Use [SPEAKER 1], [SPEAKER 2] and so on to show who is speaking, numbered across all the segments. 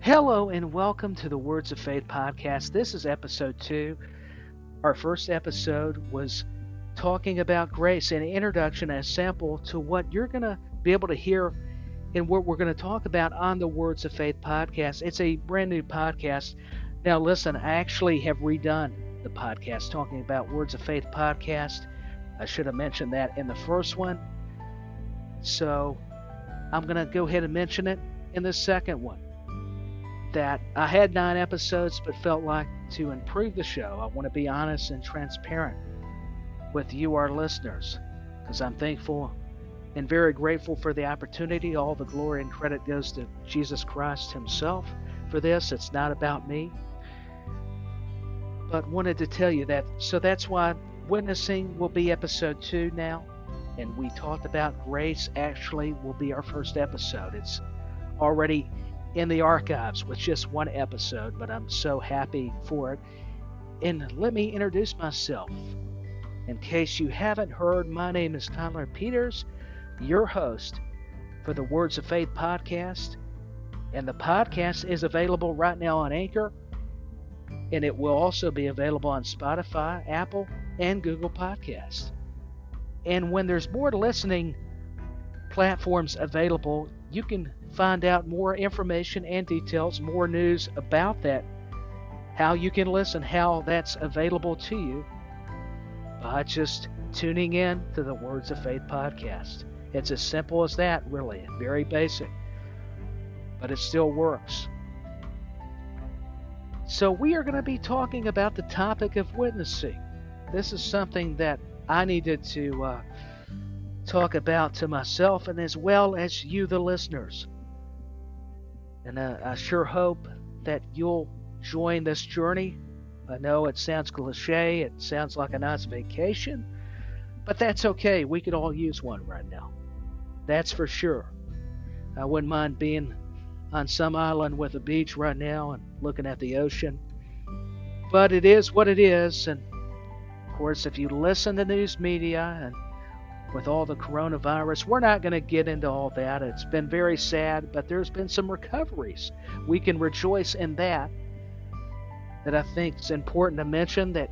[SPEAKER 1] Hello and welcome to the Words of Faith podcast. This is episode two. Our first episode was talking about grace, an introduction, a sample to what you're going to be able to hear in what we're going to talk about on the Words of Faith podcast. It's a brand new podcast. Now, listen, I actually have redone the podcast talking about Words of Faith podcast. I should have mentioned that in the first one. So I'm going to go ahead and mention it in the second one that I had nine episodes, but felt like to improve the show, I want to be honest and transparent with you, our listeners, because I'm thankful and very grateful for the opportunity. All the glory and credit goes to Jesus Christ Himself for this. It's not about me. But wanted to tell you that. So that's why witnessing will be episode two now. And we talked about grace actually will be our first episode. It's already in the archives with just one episode, but I'm so happy for it. And let me introduce myself. In case you haven't heard, my name is Tyler Peters, your host for the Words of Faith podcast. And the podcast is available right now on Anchor, and it will also be available on Spotify, Apple, and Google Podcasts. And when there's more listening platforms available, you can find out more information and details, more news about that, how you can listen, how that's available to you by just tuning in to the Words of Faith podcast. It's as simple as that, really, very basic, but it still works. So, we are going to be talking about the topic of witnessing. This is something that I needed to uh, talk about to myself and as well as you, the listeners. And uh, I sure hope that you'll join this journey. I know it sounds cliche, it sounds like a nice vacation, but that's okay. We could all use one right now. That's for sure. I wouldn't mind being on some island with a beach right now and looking at the ocean. But it is what it is, and course, if you listen to news media and with all the coronavirus. We're not going to get into all that. It's been very sad, but there's been some recoveries. We can rejoice in that. That I think is important to mention that,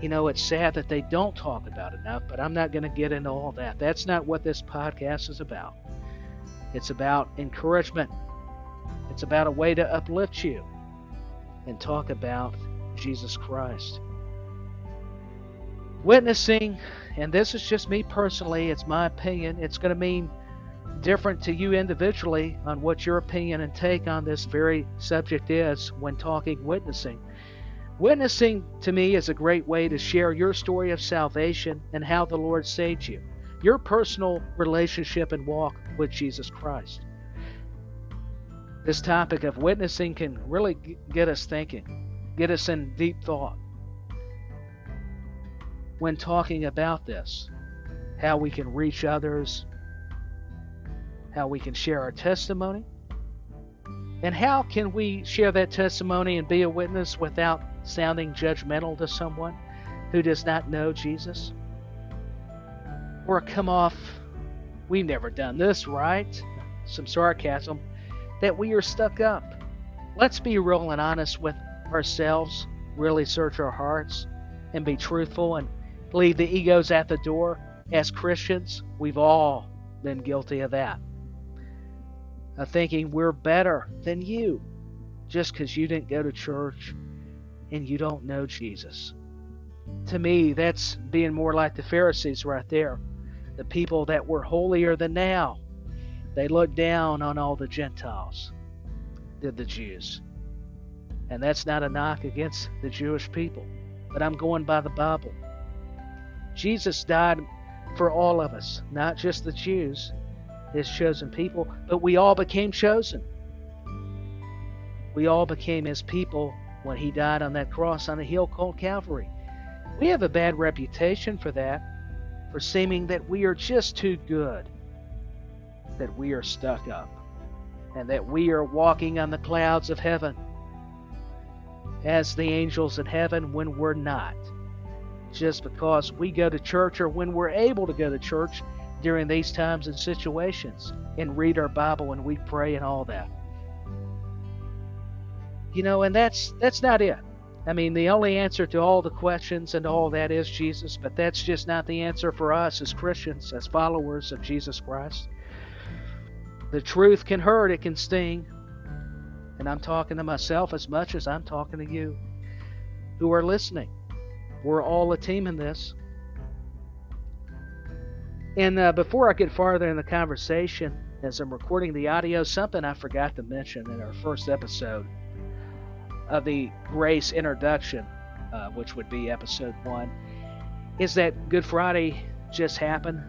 [SPEAKER 1] you know, it's sad that they don't talk about enough, but I'm not going to get into all that. That's not what this podcast is about. It's about encouragement, it's about a way to uplift you and talk about Jesus Christ. Witnessing and this is just me personally, it's my opinion. It's going to mean different to you individually on what your opinion and take on this very subject is when talking witnessing. Witnessing to me is a great way to share your story of salvation and how the Lord saved you, your personal relationship and walk with Jesus Christ. This topic of witnessing can really get us thinking, get us in deep thought when talking about this how we can reach others, how we can share our testimony, and how can we share that testimony and be a witness without sounding judgmental to someone who does not know Jesus? Or come off, we've never done this, right? Some sarcasm, that we are stuck up. Let's be real and honest with ourselves, really search our hearts, and be truthful and leave the egos at the door. As Christians, we've all been guilty of that. Of thinking we're better than you just because you didn't go to church and you don't know Jesus. To me, that's being more like the Pharisees right there. The people that were holier than now. They looked down on all the Gentiles, did the Jews. And that's not a knock against the Jewish people, but I'm going by the Bible. Jesus died for all of us, not just the Jews, his chosen people, but we all became chosen. We all became his people when he died on that cross on a hill called Calvary. We have a bad reputation for that, for seeming that we are just too good, that we are stuck up, and that we are walking on the clouds of heaven as the angels in heaven when we're not just because we go to church or when we're able to go to church during these times and situations and read our Bible and we pray and all that. You know, and that's that's not it. I mean, the only answer to all the questions and all that is Jesus, but that's just not the answer for us as Christians, as followers of Jesus Christ. The truth can hurt, it can sting. And I'm talking to myself as much as I'm talking to you who are listening. We're all a team in this. And uh, before I get farther in the conversation, as I'm recording the audio, something I forgot to mention in our first episode of the Grace introduction, uh, which would be episode one, is that Good Friday just happened.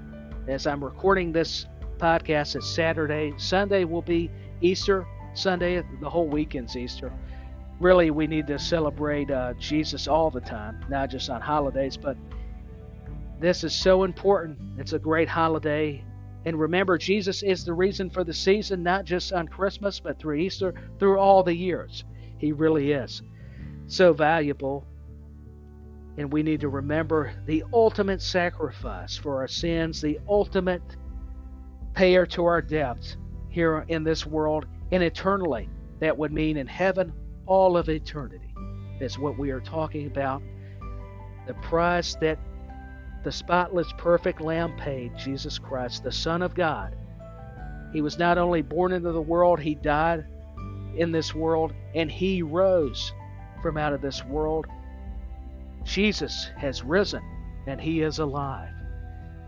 [SPEAKER 1] As I'm recording this podcast, it's Saturday. Sunday will be Easter. Sunday, the whole weekend's Easter really we need to celebrate uh, Jesus all the time, not just on holidays. But this is so important. It's a great holiday. And remember, Jesus is the reason for the season, not just on Christmas, but through Easter, through all the years. He really is so valuable. And we need to remember the ultimate sacrifice for our sins, the ultimate payer to our debts here in this world and eternally. That would mean in heaven all of eternity. That's what we are talking about. The price that the spotless, perfect Lamb paid, Jesus Christ, the Son of God. He was not only born into the world, He died in this world, and He rose from out of this world. Jesus has risen, and He is alive.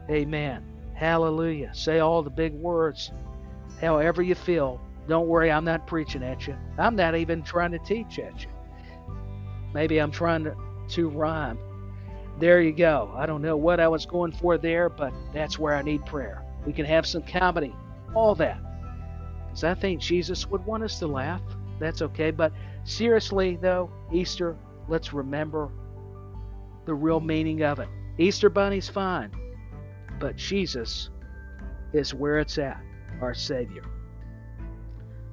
[SPEAKER 1] Amen. Hallelujah. Say all the big words, however you feel. Don't worry, I'm not preaching at you. I'm not even trying to teach at you. Maybe I'm trying to, to rhyme. There you go. I don't know what I was going for there, but that's where I need prayer. We can have some comedy, all that. Because I think Jesus would want us to laugh. That's okay. But seriously, though, Easter, let's remember the real meaning of it. Easter Bunny's fine, but Jesus is where it's at, our Savior.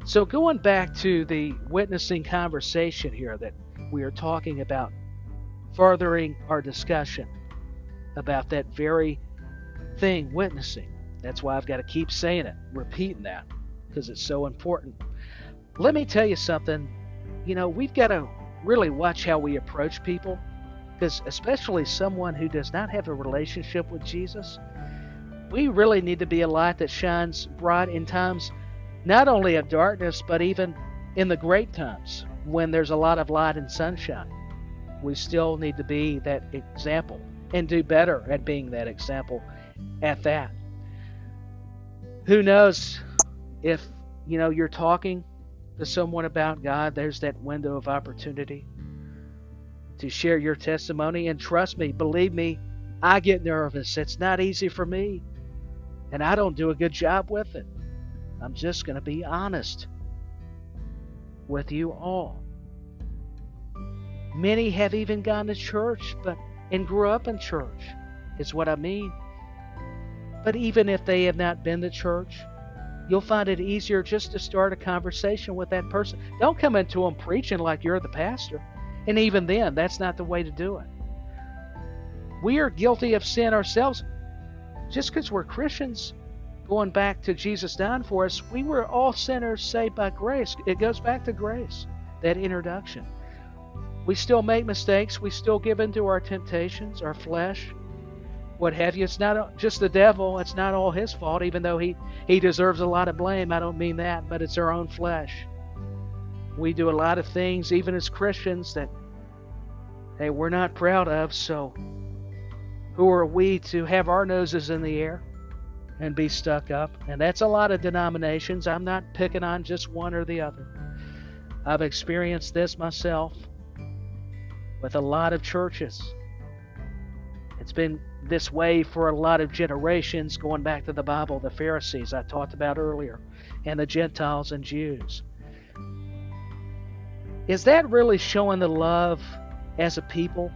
[SPEAKER 1] So, going back to the witnessing conversation here that we are talking about, furthering our discussion about that very thing, witnessing. That's why I've got to keep saying it, repeating that, because it's so important. Let me tell you something. You know, we've got to really watch how we approach people, because especially someone who does not have a relationship with Jesus, we really need to be a light that shines bright in times not only of darkness, but even in the great times when there's a lot of light and sunshine. We still need to be that example and do better at being that example at that. Who knows if you know you're talking to someone about God, there's that window of opportunity to share your testimony and trust me, believe me, I get nervous. It's not easy for me. And I don't do a good job with it. I'm just going to be honest with you all. Many have even gone to church but and grew up in church is what I mean. But even if they have not been to church, you'll find it easier just to start a conversation with that person. Don't come into them preaching like you're the pastor. And even then, that's not the way to do it. We are guilty of sin ourselves. Just because we're Christians going back to Jesus dying for us, we were all sinners saved by grace. It goes back to grace, that introduction. We still make mistakes. We still give in to our temptations, our flesh, what have you. It's not just the devil. It's not all his fault, even though he, he deserves a lot of blame. I don't mean that, but it's our own flesh. We do a lot of things, even as Christians, that, hey, we're not proud of. So, who are we to have our noses in the air? And be stuck up. And that's a lot of denominations. I'm not picking on just one or the other. I've experienced this myself with a lot of churches. It's been this way for a lot of generations, going back to the Bible, the Pharisees I talked about earlier, and the Gentiles and Jews. Is that really showing the love as a people,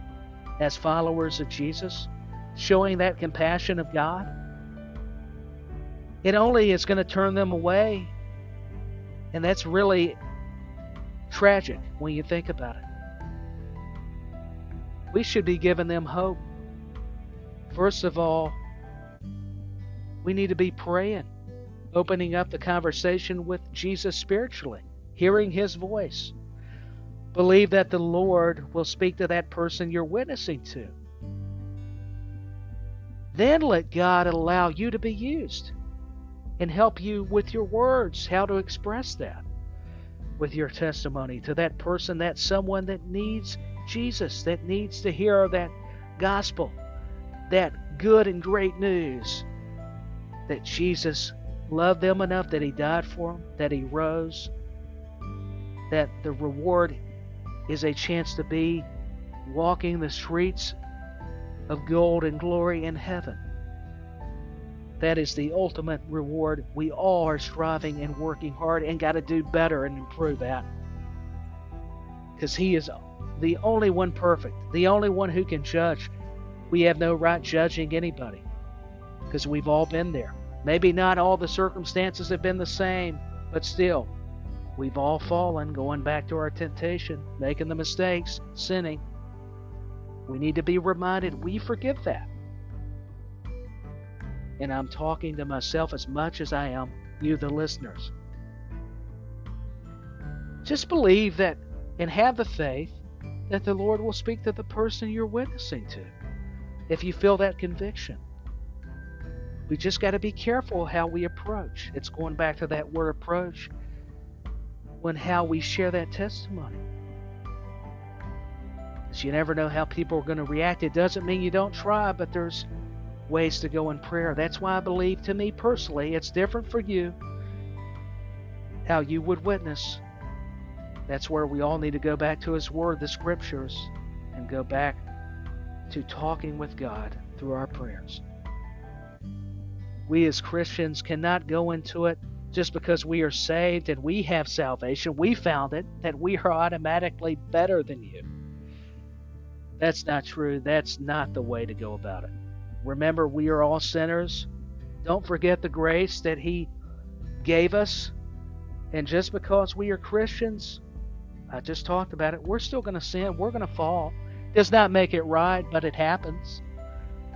[SPEAKER 1] as followers of Jesus? Showing that compassion of God? It only is going to turn them away. And that's really tragic when you think about it. We should be giving them hope. First of all, We need to be praying, opening up the conversation with Jesus spiritually, hearing his voice. Believe that the Lord will speak to that person you're witnessing to. Then let God allow you to be used and help you with your words, how to express that with your testimony to that person, that someone that needs Jesus, that needs to hear that gospel, that good and great news that Jesus loved them enough that he died for them, that he rose, that the reward is a chance to be walking the streets of gold and glory in heaven. That is the ultimate reward. We all are striving and working hard and got to do better and improve at. Because He is the only one perfect, the only one who can judge. We have no right judging anybody because we've all been there. Maybe not all the circumstances have been the same, but still, we've all fallen, going back to our temptation, making the mistakes, sinning. We need to be reminded we forgive that and I'm talking to myself as much as I am you, the listeners. Just believe that and have the faith that the Lord will speak to the person you're witnessing to if you feel that conviction. We just got to be careful how we approach. It's going back to that word approach when how we share that testimony. Because you never know how people are going to react. It doesn't mean you don't try, but there's ways to go in prayer. That's why I believe, to me personally, it's different for you how you would witness. That's where we all need to go back to His Word, the Scriptures, and go back to talking with God through our prayers. We as Christians cannot go into it just because we are saved and we have salvation. We found it that we are automatically better than you. That's not true. That's not the way to go about it. Remember, we are all sinners. Don't forget the grace that He gave us. And just because we are Christians, I just talked about it, we're still going to sin. We're going to fall. Does not make it right, but it happens.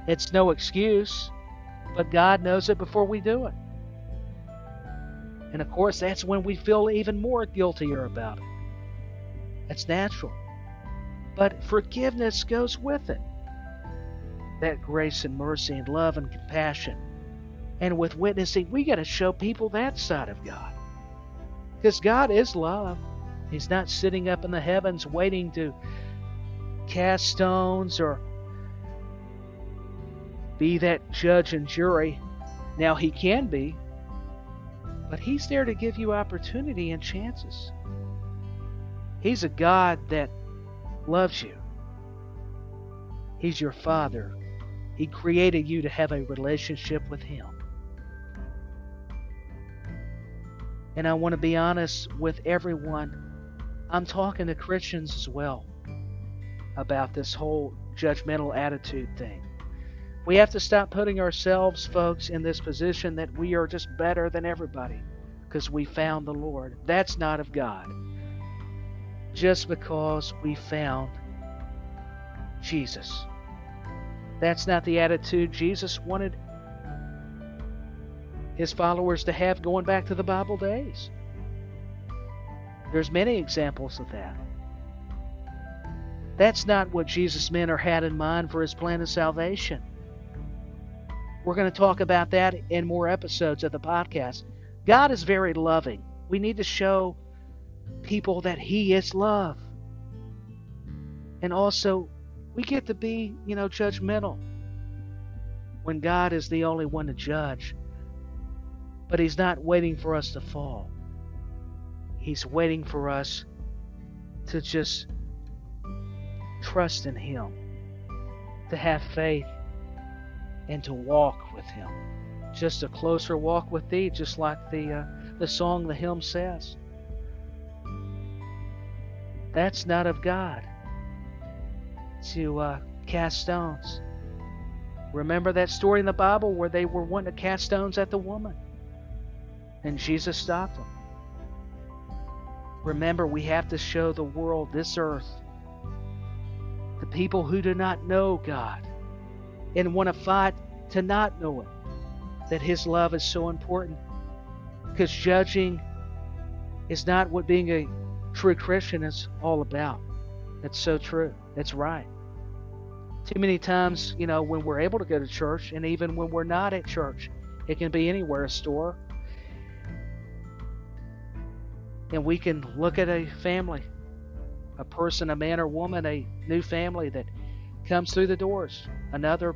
[SPEAKER 1] It's no excuse, but God knows it before we do it. And of course, that's when we feel even more guiltier about it. It's natural. But forgiveness goes with it that grace and mercy and love and compassion. And with witnessing, we got to show people that side of God. Because God is love. He's not sitting up in the heavens waiting to cast stones or be that judge and jury. Now, He can be, but He's there to give you opportunity and chances. He's a God that loves you. He's your Father he created you to have a relationship with Him. And I want to be honest with everyone. I'm talking to Christians as well about this whole judgmental attitude thing. We have to stop putting ourselves, folks, in this position that we are just better than everybody because we found the Lord. That's not of God. Just because we found Jesus. That's not the attitude Jesus wanted his followers to have going back to the Bible days. There's many examples of that. That's not what Jesus meant or had in mind for his plan of salvation. We're going to talk about that in more episodes of the podcast. God is very loving. We need to show people that he is love. And also we get to be, you know, judgmental when God is the only one to judge. But He's not waiting for us to fall, He's waiting for us to just trust in Him, to have faith, and to walk with Him. Just a closer walk with Thee, just like the, uh, the song, the hymn says. That's not of God to uh, cast stones. Remember that story in the Bible where they were wanting to cast stones at the woman? And Jesus stopped them. Remember, we have to show the world, this earth, the people who do not know God and want to fight to not know Him. that His love is so important. Because judging is not what being a true Christian is all about. That's so true. That's right. Too many times, you know, when we're able to go to church, and even when we're not at church, it can be anywhere a store. And we can look at a family, a person, a man or woman, a new family that comes through the doors. Another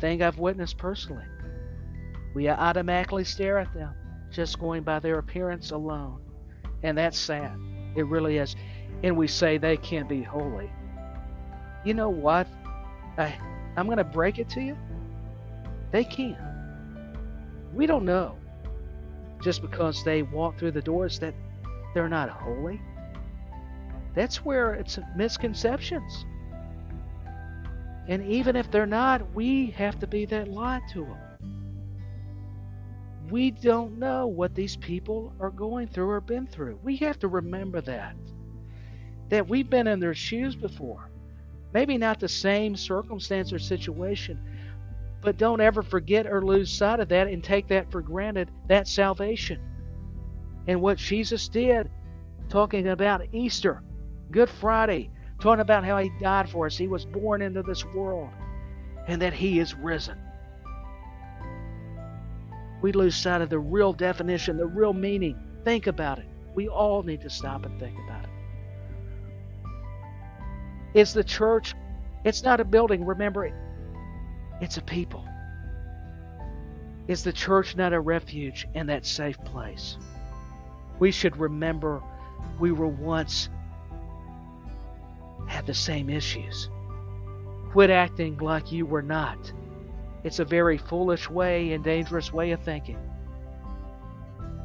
[SPEAKER 1] thing I've witnessed personally. We automatically stare at them just going by their appearance alone. And that's sad. It really is. And we say they can't be holy. You know what? I'm going to break it to you. They can. We don't know just because they walk through the doors that they're not holy. That's where it's misconceptions. And even if they're not, we have to be that light to them. We don't know what these people are going through or been through. We have to remember that. That we've been in their shoes before. Maybe not the same circumstance or situation, but don't ever forget or lose sight of that and take that for granted that salvation. And what Jesus did, talking about Easter, Good Friday, talking about how He died for us. He was born into this world, and that He is risen we lose sight of the real definition, the real meaning. Think about it. We all need to stop and think about it. It's the church, it's not a building, remember it. It's a people. Is the church not a refuge and that safe place? We should remember we were once had the same issues. Quit acting like you were not. It's a very foolish way and dangerous way of thinking.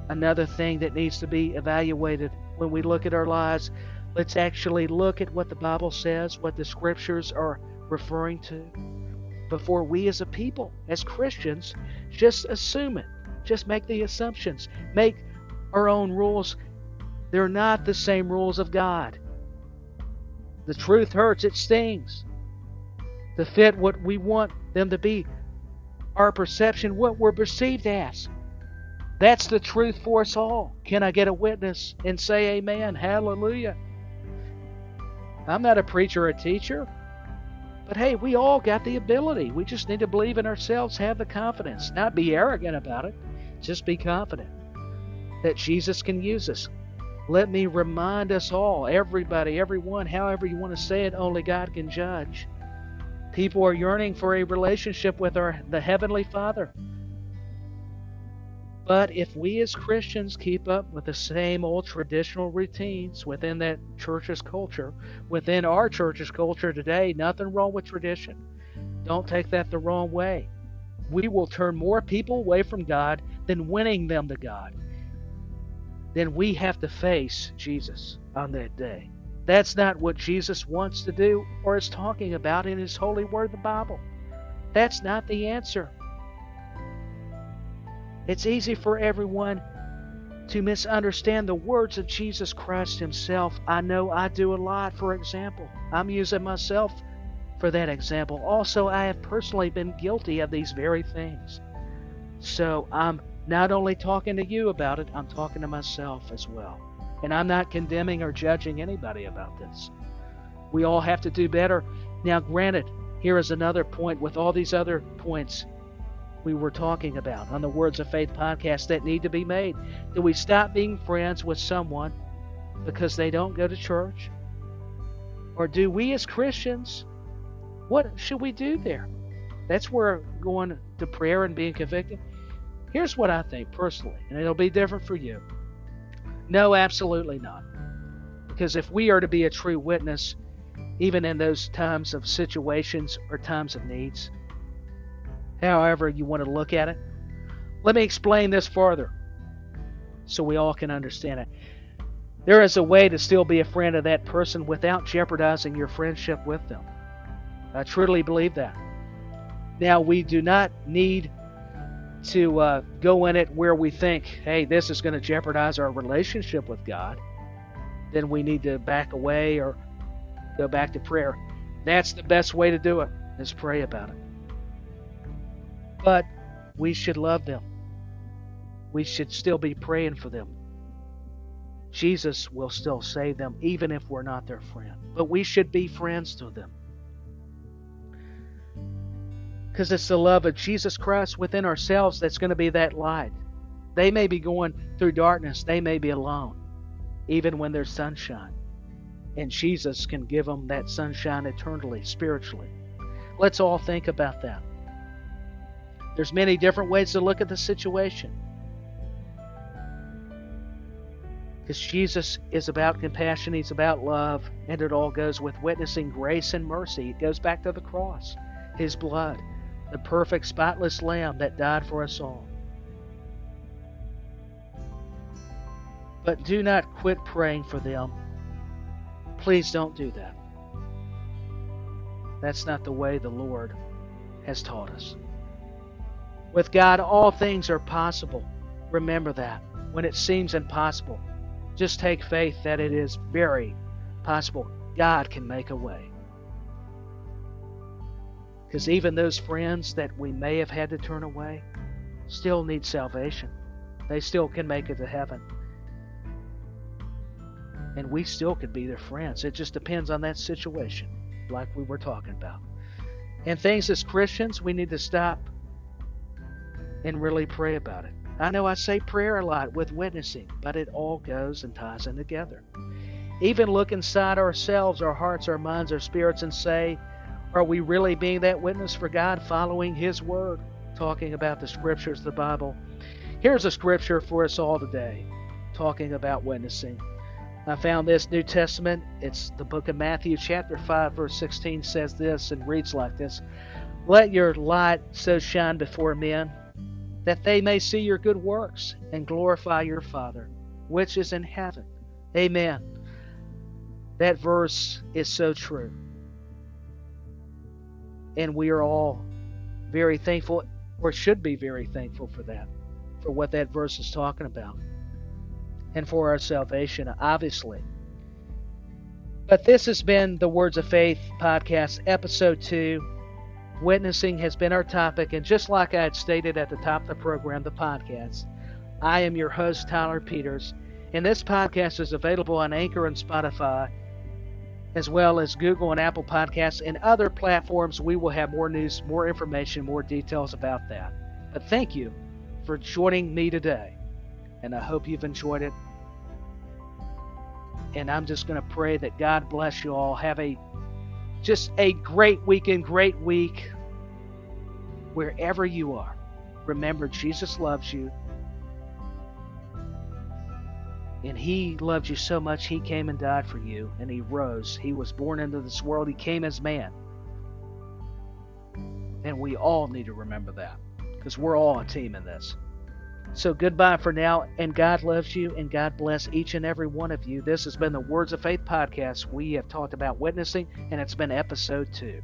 [SPEAKER 1] Another thing that needs to be evaluated when we look at our lives, let's actually look at what the Bible says, what the scriptures are referring to, before we as a people, as Christians, just assume it. Just make the assumptions. Make our own rules. They're not the same rules of God. The truth hurts, it stings. To fit what we want them to be our perception, what we're perceived as. That's the truth for us all. Can I get a witness and say amen? Hallelujah. I'm not a preacher or a teacher. But hey, we all got the ability. We just need to believe in ourselves, have the confidence, not be arrogant about it. Just be confident that Jesus can use us. Let me remind us all, everybody, everyone, however you want to say it, only God can judge. People are yearning for a relationship with our the heavenly Father. But if we as Christians keep up with the same old traditional routines within that church's culture, within our church's culture today, nothing wrong with tradition. Don't take that the wrong way. We will turn more people away from God than winning them to God. Then we have to face Jesus on that day. That's not what Jesus wants to do or is talking about in His holy word, the Bible. That's not the answer. It's easy for everyone to misunderstand the words of Jesus Christ Himself. I know I do a lot, for example. I'm using myself for that example. Also, I have personally been guilty of these very things. So I'm not only talking to you about it, I'm talking to myself as well. And I'm not condemning or judging anybody about this. We all have to do better. Now, granted, here is another point with all these other points we were talking about on the Words of Faith podcast that need to be made. Do we stop being friends with someone because they don't go to church? Or do we as Christians, what should we do there? That's where going to prayer and being convicted. Here's what I think personally, and it'll be different for you. No, absolutely not. Because if we are to be a true witness, even in those times of situations or times of needs, however you want to look at it, let me explain this further so we all can understand it. There is a way to still be a friend of that person without jeopardizing your friendship with them. I truly believe that. Now, we do not need to uh, go in it where we think, hey, this is going to jeopardize our relationship with God, then we need to back away or go back to prayer. That's the best way to do it, is pray about it. But we should love them. We should still be praying for them. Jesus will still save them even if we're not their friend. But we should be friends to them. Because it's the love of Jesus Christ within ourselves that's going to be that light. They may be going through darkness, they may be alone, even when there's sunshine. And Jesus can give them that sunshine eternally, spiritually. Let's all think about that. There's many different ways to look at the situation. Because Jesus is about compassion, He's about love, and it all goes with witnessing grace and mercy. It goes back to the cross, His blood, the perfect, spotless Lamb that died for us all. But do not quit praying for them. Please don't do that. That's not the way the Lord has taught us. With God, all things are possible. Remember that. When it seems impossible, just take faith that it is very possible. God can make a way. Because even those friends that we may have had to turn away still need salvation. They still can make it to heaven. And we still could be their friends. It just depends on that situation, like we were talking about. And things as Christians, we need to stop and really pray about it. I know I say prayer a lot with witnessing, but it all goes and ties in together. Even look inside ourselves, our hearts, our minds, our spirits, and say, are we really being that witness for God, following His Word, talking about the Scriptures, the Bible? Here's a scripture for us all today, talking about witnessing. I found this New Testament. It's the book of Matthew, chapter 5, verse 16 says this and reads like this Let your light so shine before men that they may see your good works and glorify your Father, which is in heaven. Amen. That verse is so true. And we are all very thankful, or should be very thankful for that, for what that verse is talking about, and for our salvation, obviously. But this has been the Words of Faith podcast, episode 2. Witnessing has been our topic, and just like I had stated at the top of the program, the podcast, I am your host, Tyler Peters, and this podcast is available on Anchor and Spotify, as well as Google and Apple Podcasts and other platforms. We will have more news, more information, more details about that. But thank you for joining me today, and I hope you've enjoyed it. And I'm just going to pray that God bless you all. Have a just a great weekend, great week, wherever you are. Remember, Jesus loves you. And He loved you so much, He came and died for you, and He rose. He was born into this world, He came as man. And we all need to remember that because we're all a team in this. So goodbye for now, and God loves you, and God bless each and every one of you. This has been the Words of Faith podcast. We have talked about witnessing, and it's been episode two.